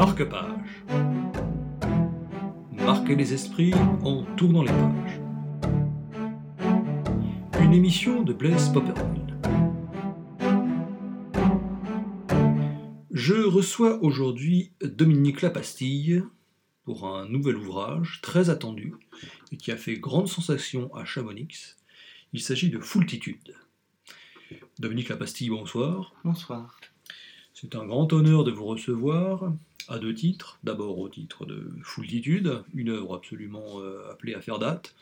Marque-page. Marquer les esprits en tournant les pages. Une émission de Blaise Popperville. Je reçois aujourd'hui Dominique Lapastille pour un nouvel ouvrage très attendu et qui a fait grande sensation à Chamonix. Il s'agit de Foultitude. Dominique Lapastille, bonsoir. Bonsoir. C'est un grand honneur de vous recevoir à deux titres. D'abord au titre de Foultitude, une œuvre absolument euh, appelée à faire date,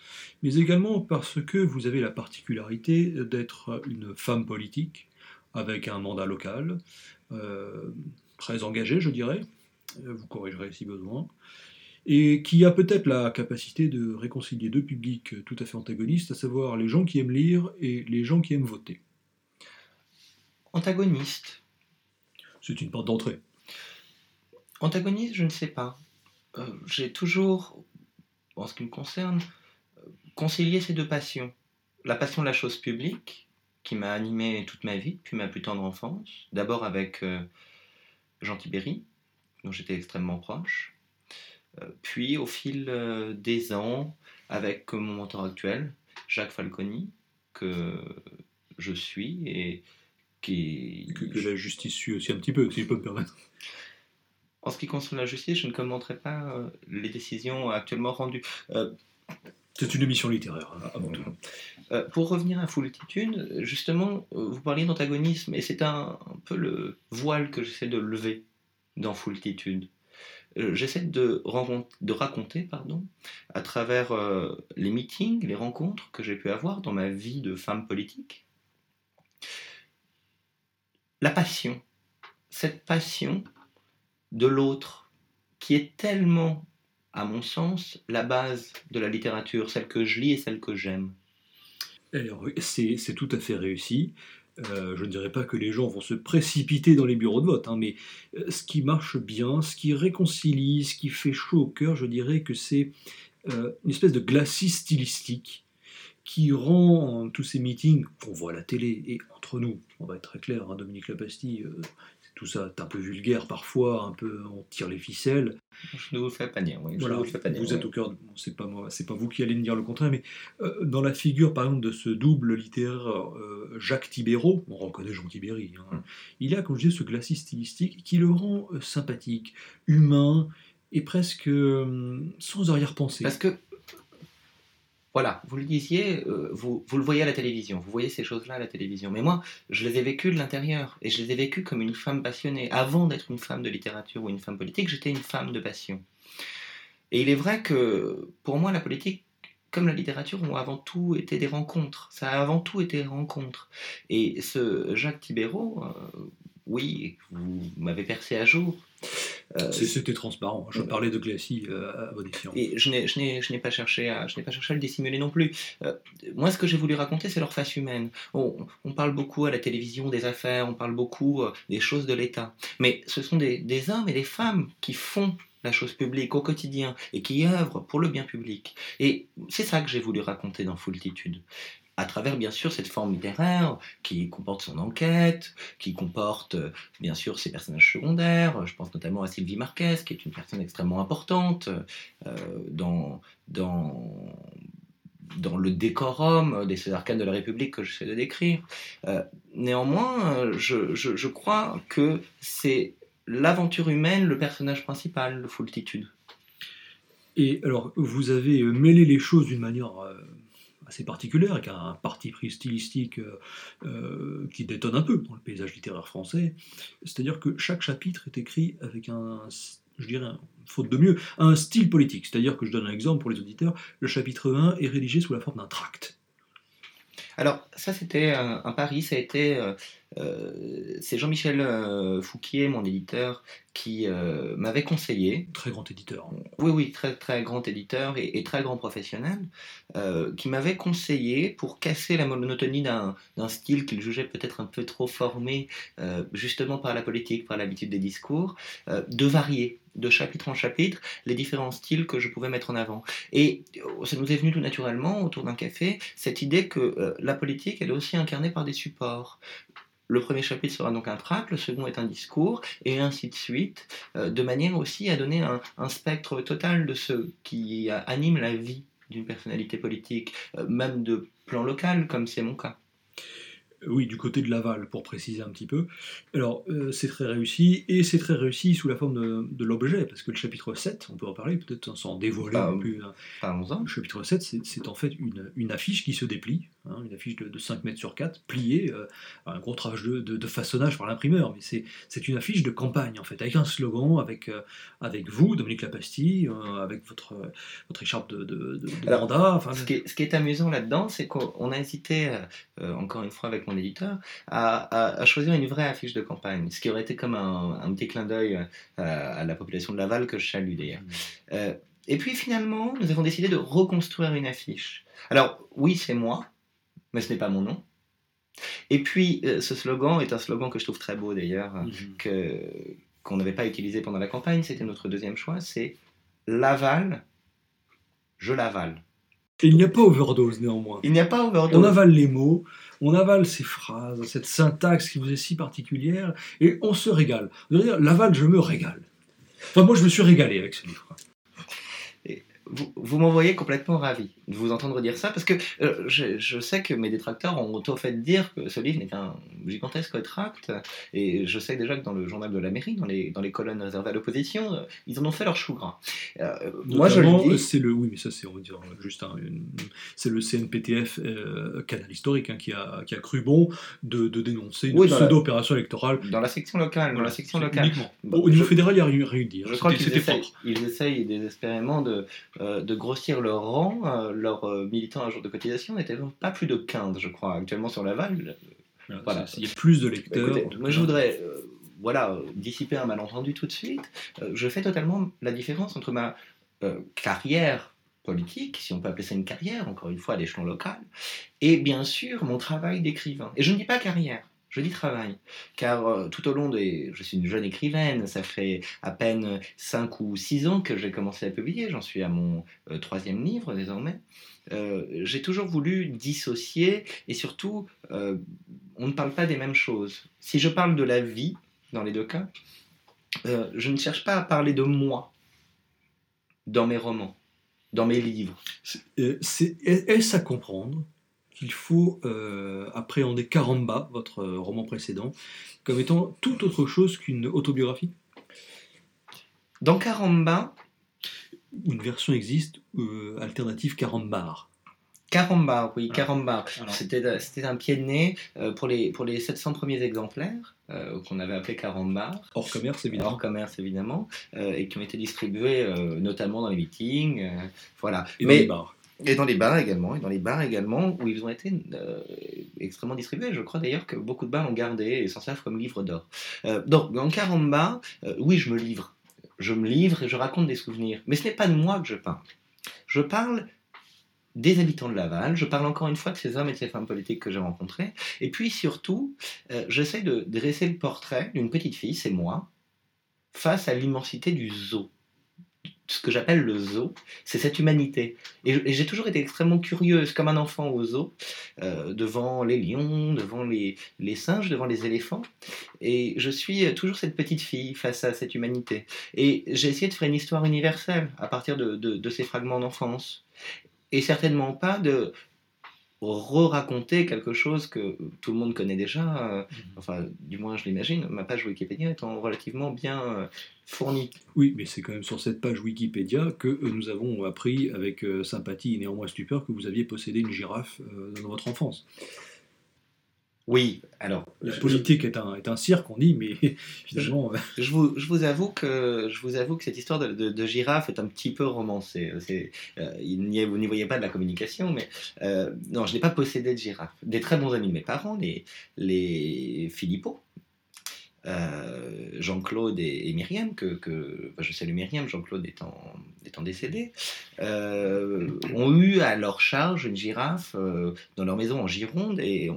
mais également parce que vous avez la particularité d'être une femme politique avec un mandat local, euh, très engagé, je dirais, euh, vous corrigerez si besoin, et qui a peut-être la capacité de réconcilier deux publics tout à fait antagonistes, à savoir les gens qui aiment lire et les gens qui aiment voter. Antagoniste. C'est une porte d'entrée. Antagoniste, je ne sais pas. Euh, J'ai toujours, en ce qui me concerne, concilié ces deux passions. La passion de la chose publique, qui m'a animé toute ma vie, depuis ma plus tendre enfance. D'abord avec euh, Jean Tibéry, dont j'étais extrêmement proche. Euh, puis au fil des ans, avec mon mentor actuel, Jacques Falconi, que je suis et qui... Que, que la justice suit aussi un petit peu, si je peux me permettre. En ce qui concerne la justice, je ne commenterai pas euh, les décisions actuellement rendues. Euh, C'est une émission littéraire, hein, avant tout. euh, pour revenir à Foultitude, justement, vous parliez d'antagonisme, et c'est un, un peu le voile que j'essaie de lever dans Foultitude. J'essaie de, de raconter, pardon, à travers les meetings, les rencontres que j'ai pu avoir dans ma vie de femme politique, la passion, cette passion de l'autre qui est tellement, à mon sens, la base de la littérature, celle que je lis et celle que j'aime. C'est tout à fait réussi. Euh, je ne dirais pas que les gens vont se précipiter dans les bureaux de vote, hein, mais euh, ce qui marche bien, ce qui réconcilie, ce qui fait chaud au cœur, je dirais que c'est euh, une espèce de glacis stylistique qui rend euh, tous ces meetings qu'on voit à la télé, et entre nous, on va être très clair, hein, Dominique Lapastille, tout ça est un peu vulgaire parfois, un peu on tire les ficelles, Je ne vous fais pas dire, oui. je voilà, vous fais pas dire, vous oui. êtes au cœur, bon, c'est pas moi, c'est pas vous qui allez me dire le contraire, mais euh, dans la figure par exemple de ce double littéraire euh, Jacques Tibéraud, on reconnaît Jean Tibéry, hein, Mm. il a, comme je disais, ce glacis stylistique qui le rend euh, sympathique, humain et presque sans arrière-pensée. Parce que, voilà, vous le disiez, euh, vous, vous le voyez à la télévision, vous voyez ces choses-là à la télévision. Mais moi, je les ai vécues de l'intérieur, et je les ai vécues comme une femme passionnée. Avant d'être une femme de littérature ou une femme politique, j'étais une femme de passion. Et il est vrai que, pour moi, la politique, comme la littérature, ont avant tout été des rencontres. Ça a avant tout été des rencontres. Et ce Jacques Tibéraud, euh, oui, vous m'avez percé à jour. Euh, C'était transparent, je parlais de glacis euh, à bon escient. Et je n'ai, pas cherché à, je n'ai pas cherché à le dissimuler non plus. Euh, moi, ce que j'ai voulu raconter, c'est leur face humaine. On, on parle beaucoup à la télévision des affaires, on parle beaucoup des choses de l'État. Mais ce sont des, des hommes et des femmes qui font la chose publique au quotidien et qui œuvrent pour le bien public. Et c'est ça que j'ai voulu raconter dans Foultitude. À travers, bien sûr, cette forme littéraire qui comporte son enquête, qui comporte, euh, bien sûr, ses personnages secondaires. Je pense notamment à Sylvie Marquez, qui est une personne extrêmement importante euh, dans, dans, dans le décorum des arcanes de la République que j'essaie de décrire. Euh, néanmoins, je, je, je crois que c'est l'aventure humaine, le personnage principal de Foultitude. Et alors, vous avez mêlé les choses d'une manière assez particulière, avec un parti pris stylistique euh, euh, qui détonne un peu dans le paysage littéraire français. C'est-à-dire que chaque chapitre est écrit avec un, je dirais, faute de mieux, un style politique. C'est-à-dire que je donne un exemple pour les auditeurs, le chapitre 1 est rédigé sous la forme d'un tract. Alors, ça, c'était un, un pari, ça a été. euh, euh, c'est Jean-Michel euh, Fouquier, mon éditeur, qui euh, m'avait conseillé, Très grand éditeur. oui, oui, très, très grand éditeur et, et très grand professionnel, euh, qui m'avait conseillé, pour casser la monotonie d'un style qu'il jugeait peut-être un peu trop formé, euh, justement par la politique, par l'habitude des discours, euh, de varier de chapitre en chapitre les différents styles que je pouvais mettre en avant. Et euh, ça nous est venu tout naturellement, autour d'un café, cette idée que euh, la politique, elle est aussi incarnée par des supports. le premier chapitre sera donc un tract, le second est un discours, et ainsi de suite, euh, de manière aussi à donner un, spectre total de ce qui anime la vie d'une personnalité politique, même de plan local, comme c'est mon cas. Oui, du côté de Laval, pour préciser un petit peu. Alors, euh, c'est très réussi, et c'est très réussi sous la forme de, l'objet, parce que le chapitre 7, on peut en parler, peut-être sans dévoiler ah, non plus. Hein. Le chapitre 7, c'est en fait une, une, affiche qui se déplie, hein, une affiche de, 5 mètres sur 4, pliée, euh, un gros travail de, de, façonnage par l'imprimeur, mais c'est une affiche de campagne, en fait, avec un slogan, avec, euh, avec vous, Dominique Lapastille, avec votre, votre écharpe de, de, mandat. Enfin, ce, qui est, ce, qui est, amusant là-dedans, c'est qu'on a hésité, encore une fois, avec mon éditeur, à, choisir une vraie affiche de campagne, ce qui aurait été comme un, petit clin d'œil euh, à, la population de Laval que je salue d'ailleurs. Mmh. Euh, et puis finalement, nous avons décidé de reconstruire une affiche. Alors oui, c'est moi, mais ce n'est pas mon nom. Et puis euh, ce slogan est un slogan que je trouve très beau d'ailleurs, mmh. que qu'on n'avait pas utilisé pendant la campagne, c'était notre deuxième choix, c'est Laval, je l'avale. Il n'y a pas overdose néanmoins. Il n'y a pas overdose. On avale les mots, on avale ces phrases, cette syntaxe qui vous est si particulière, et on se régale. Vous dire, Laval, je me régale. Enfin, moi, je me suis régalé avec ce livre vous, m'envoyez complètement ravi de vous entendre dire ça, parce que euh, je, sais que mes détracteurs ont au fait dire que ce livre n'est qu'un gigantesque tract, et je sais déjà que dans le journal de la mairie, dans les, dans les colonnes réservées à l'opposition, euh, ils en ont fait leur chou gras. Euh, moi, je le dis... C'est le, oui, mais ça, c'est, on va dire, juste c'est le CNPTF, canal historique, hein, qui, a, qui a cru bon de, de dénoncer une pseudo-opération électorale. Dans la section locale, dans la section locale. Au niveau fédéral, il y a rien, rien Je crois qu'ils essayent, ils essayent désespérément de euh, de grossir leur rang. Euh, leurs euh, militants à jour de cotisation n'étaient pas plus de 15, je crois, actuellement sur Laval. Voilà. Il y a plus de lecteurs. moi, je voudrais voilà, dissiper un malentendu tout de suite. je fais totalement la différence entre ma carrière politique, si on peut appeler ça une carrière, encore une fois à l'échelon local, et bien sûr mon travail d'écrivain. Et je ne dis pas carrière, je dis travail, car euh, tout au long des... Je suis une jeune écrivaine, ça fait à peine 5 ou 6 ans que j'ai commencé à publier, j'en suis à mon euh, troisième livre désormais. Euh, j'ai toujours voulu dissocier, et surtout, on ne parle pas des mêmes choses. Si je parle de la vie, dans les deux cas, je ne cherche pas à parler de moi dans mes romans, dans mes livres. Est-ce à comprendre qu'il faut euh, appréhender Caramba, votre euh, roman précédent, comme étant tout autre chose qu'une autobiographie? Dans Caramba Une version existe, euh, alternative Carambar. Carambar, oui, Carambar. C'était un pied de nez pour, les, pour les 700 premiers exemplaires. qu'on avait appelé Carambar. Hors commerce, évidemment. Hors commerce, évidemment. et qui ont été distribués notamment dans les meetings. voilà. Et Mais, dans les bars. Et dans les bars également, et dans les bars également, où ils ont été euh, extrêmement distribués. Je crois d'ailleurs que beaucoup de bars l'ont gardé et s'en servent comme livre d'or. Euh, donc, dans Caramba, euh, oui, je me livre. Je me livre et je raconte des souvenirs. Mais ce n'est pas de moi que je parle. Je parle des habitants de Laval, je parle encore une fois de ces hommes et de ces femmes politiques que j'ai rencontrés, et puis surtout, j'essaie de dresser le portrait d'une petite fille, c'est moi, face à l'immensité du zoo ce que j'appelle le zoo, c'est cette humanité. Et, j'ai toujours été extrêmement curieuse, comme un enfant au zoo, euh, devant les lions, devant les, singes, devant les éléphants. Et je suis toujours cette petite fille face à cette humanité. Et j'ai essayé de faire une histoire universelle à partir de ces fragments d'enfance. Et certainement pas de, re-raconter quelque chose que tout le monde connaît déjà, euh, mhm. enfin du moins je l'imagine, ma page Wikipédia étant relativement bien euh, fournie. Oui, mais c'est quand même sur cette page Wikipédia que euh, nous avons appris avec sympathie et néanmoins stupeur que vous aviez possédé une girafe dans votre enfance. Oui, alors. La politique est, un, est un cirque, on dit, mais finalement. Je, je, vous, je, vous, avoue que, je vous avoue que cette histoire de, de, girafe est un petit peu romancée. Euh, vous n'y voyez pas de la communication, mais euh, non, je n'ai pas possédé de girafe. Des très bons amis de mes parents, les, les Philippot, euh, Jean-Claude et, Myriam, que, je salue Myriam, Jean-Claude étant, décédé, euh, ont eu à leur charge une girafe euh, dans leur maison en Gironde et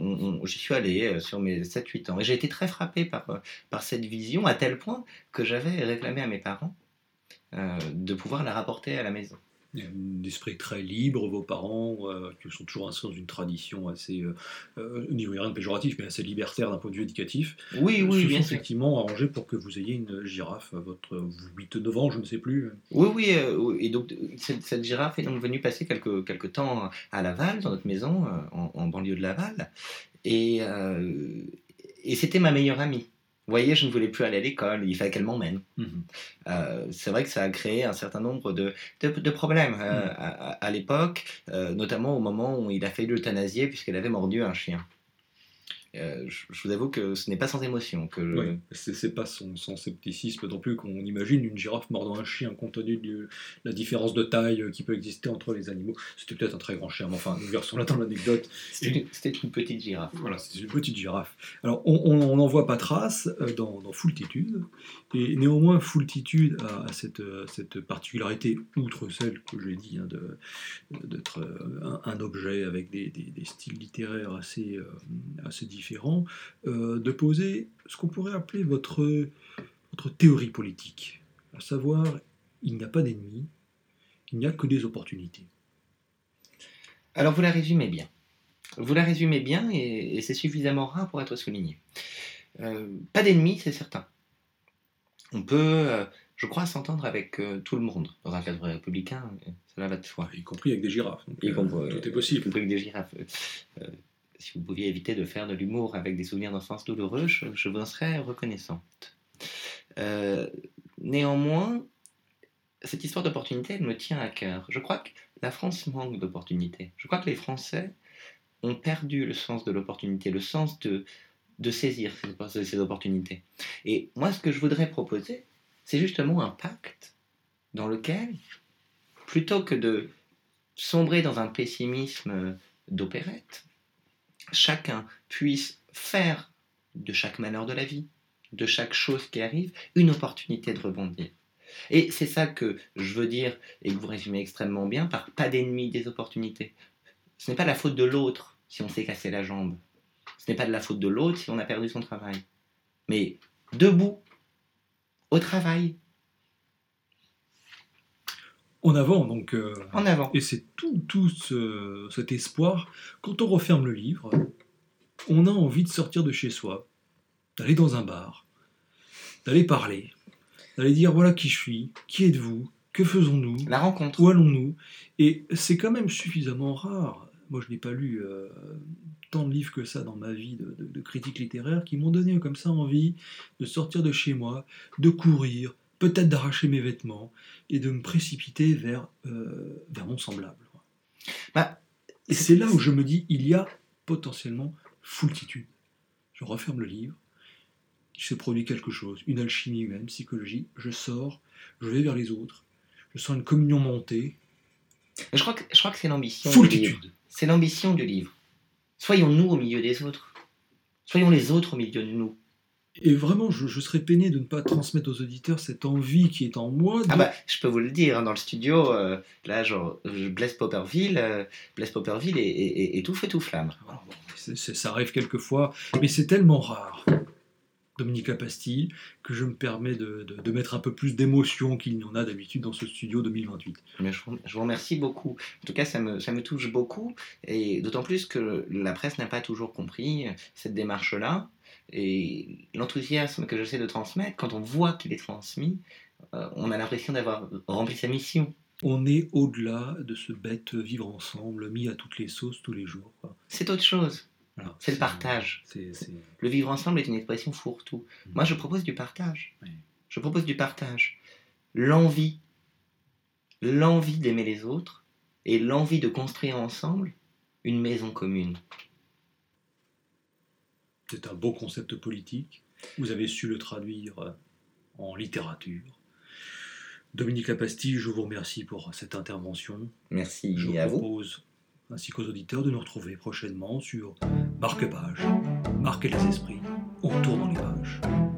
j'y suis allé sur mes 7-8 ans. Et j'ai été très frappé par, par cette vision à tel point que j'avais réclamé à mes parents de pouvoir la rapporter à la maison. Un esprit très libre, vos parents, euh, qui sont toujours inscrits dans une tradition assez, euh, euh, au niveau rien de péjoratif, mais assez libertaire d'un point de vue éducatif. Oui, oui, se bien sont sûr. effectivement arrangés pour que vous ayez une girafe à votre 8-9 ans, je ne sais plus. Oui, oui, et donc cette, cette girafe est donc venue passer quelques, quelques temps à Laval, dans notre maison, en, en banlieue de Laval, et, euh, et c'était ma meilleure amie. Vous voyez, je ne voulais plus aller à l'école, il fallait qu'elle m'emmène. Mhm. Euh, c'est vrai que ça a créé un certain nombre de, de, de problèmes euh, Mm. à, à- à l'époque, euh, notamment au moment où il a fait l'euthanasier puisqu'elle avait mordu un chien. Euh, je, je vous avoue que ce n'est pas sans émotion que je- Oui, c'est pas son scepticisme non plus qu'on imagine une girafe mordant un chien compte tenu de la différence de taille qui peut exister entre les animaux. C'était peut-être un très grand chien, mais enfin, nous versons là dans l'anecdote. C'était une- petite girafe. Voilà, c'est une petite girafe. Alors, on n'en voit pas trace euh, dans, dans Foultitude, et néanmoins, Foultitude a, a cette, euh, cette particularité, outre celle que j'ai dit, hein, d'être un, un objet avec des, des- des styles littéraires assez, euh, assez différents, euh, de poser ce qu'on pourrait appeler votre, votre théorie politique. À savoir, il n'y a pas d'ennemis, il n'y a que des opportunités. Alors vous la résumez bien. Vous la résumez bien et, et c'est suffisamment rare pour être souligné. Euh, pas d'ennemis, c'est certain. On peut, euh, je crois, s'entendre avec euh, tout le monde dans un cadre républicain, cela va de soi. Y compris avec des girafes. Donc, Y compris, tout est possible. y compris avec des girafes. Si vous pouviez éviter de faire de l'humour avec des souvenirs d'enfance douloureux, je, vous en serais reconnaissante. Euh, néanmoins, cette histoire d'opportunité, elle me tient à cœur. Je crois que la France manque d'opportunités. Je crois que les Français ont perdu le sens de l'opportunité, le sens de, de saisir ces opportunités. Et moi, ce que je voudrais proposer, c'est justement un pacte dans lequel, plutôt que de sombrer dans un pessimisme d'opérette, chacun puisse faire de chaque malheur de la vie, de chaque chose qui arrive, une opportunité de rebondir. Et c'est ça que je veux dire, et que vous résumez extrêmement bien, par pas d'ennemi des opportunités. Ce n'est pas la faute de l'autre si on s'est cassé la jambe. Ce n'est pas de la faute de l'autre si on a perdu son travail. Mais debout, au travail, En avant, donc. euh, en avant. Et c'est tout, tout ce- cet espoir. Quand on referme le livre, on a envie de sortir de chez soi, d'aller dans un bar, d'aller parler, d'aller dire voilà qui je suis, qui êtes-vous, que faisons-nous, La rencontre. où allons-nous? Et c'est quand même suffisamment rare. Moi, je n'ai pas lu euh, tant de livres que ça dans ma vie de, de, de critiques littéraires qui m'ont donné comme ça envie de sortir de chez moi, de courir, peut-être d'arracher mes vêtements et de me précipiter vers, euh, vers mon semblable. Bah, et c'est là où je me dis, il y a potentiellement foultitude. Je referme le livre, il se produit quelque chose, une alchimie humaine, psychologie, je sors, je vais vers les autres, je sens une communion montée, Je crois que, je crois que c'est l'ambition du livre. foultitude. C'est l'ambition du livre. Soyons nous au milieu des autres. Soyons les autres au milieu de nous. Et vraiment, je, je serais peiné de ne pas transmettre aux auditeurs cette envie qui est en moi. de- Ah bah, je peux vous le dire, hein, dans le studio, euh, là, genre, je- Blaise Popperville, euh, Blaise Popperville est, est- est- est tout feu tout flamme. Alors bon, ça arrive quelquefois, mais c'est tellement rare, Dominique Pastille, que je me permets de, de- de mettre un peu plus d'émotion qu'il n'y en a d'habitude dans ce studio 2028. Mais je, vous, je vous remercie beaucoup. En tout cas, ça me, ça me touche beaucoup, et d'autant plus que la presse n'a pas toujours compris cette démarche-là. Et l'enthousiasme que j'essaie de transmettre, quand on voit qu'il est transmis, euh, on a l'impression d'avoir rempli sa mission. On est au-delà de ce bête vivre ensemble, mis à toutes les sauces tous les jours. C'est autre chose. Voilà. C'est le partage. Le vivre ensemble est une expression fourre-tout. Moi, je propose du partage. Oui. Je propose du partage. L'envie. L'envie d'aimer les autres et l'envie de construire ensemble une maison commune. C'est un beau concept politique. Vous avez su le traduire euh, en littérature. Dominique Lapastille, je vous remercie pour cette intervention. Merci Je vous à vous. propose, ainsi qu'aux auditeurs, de nous retrouver prochainement sur Marque-Page, Marquez les esprits, on tourne dans les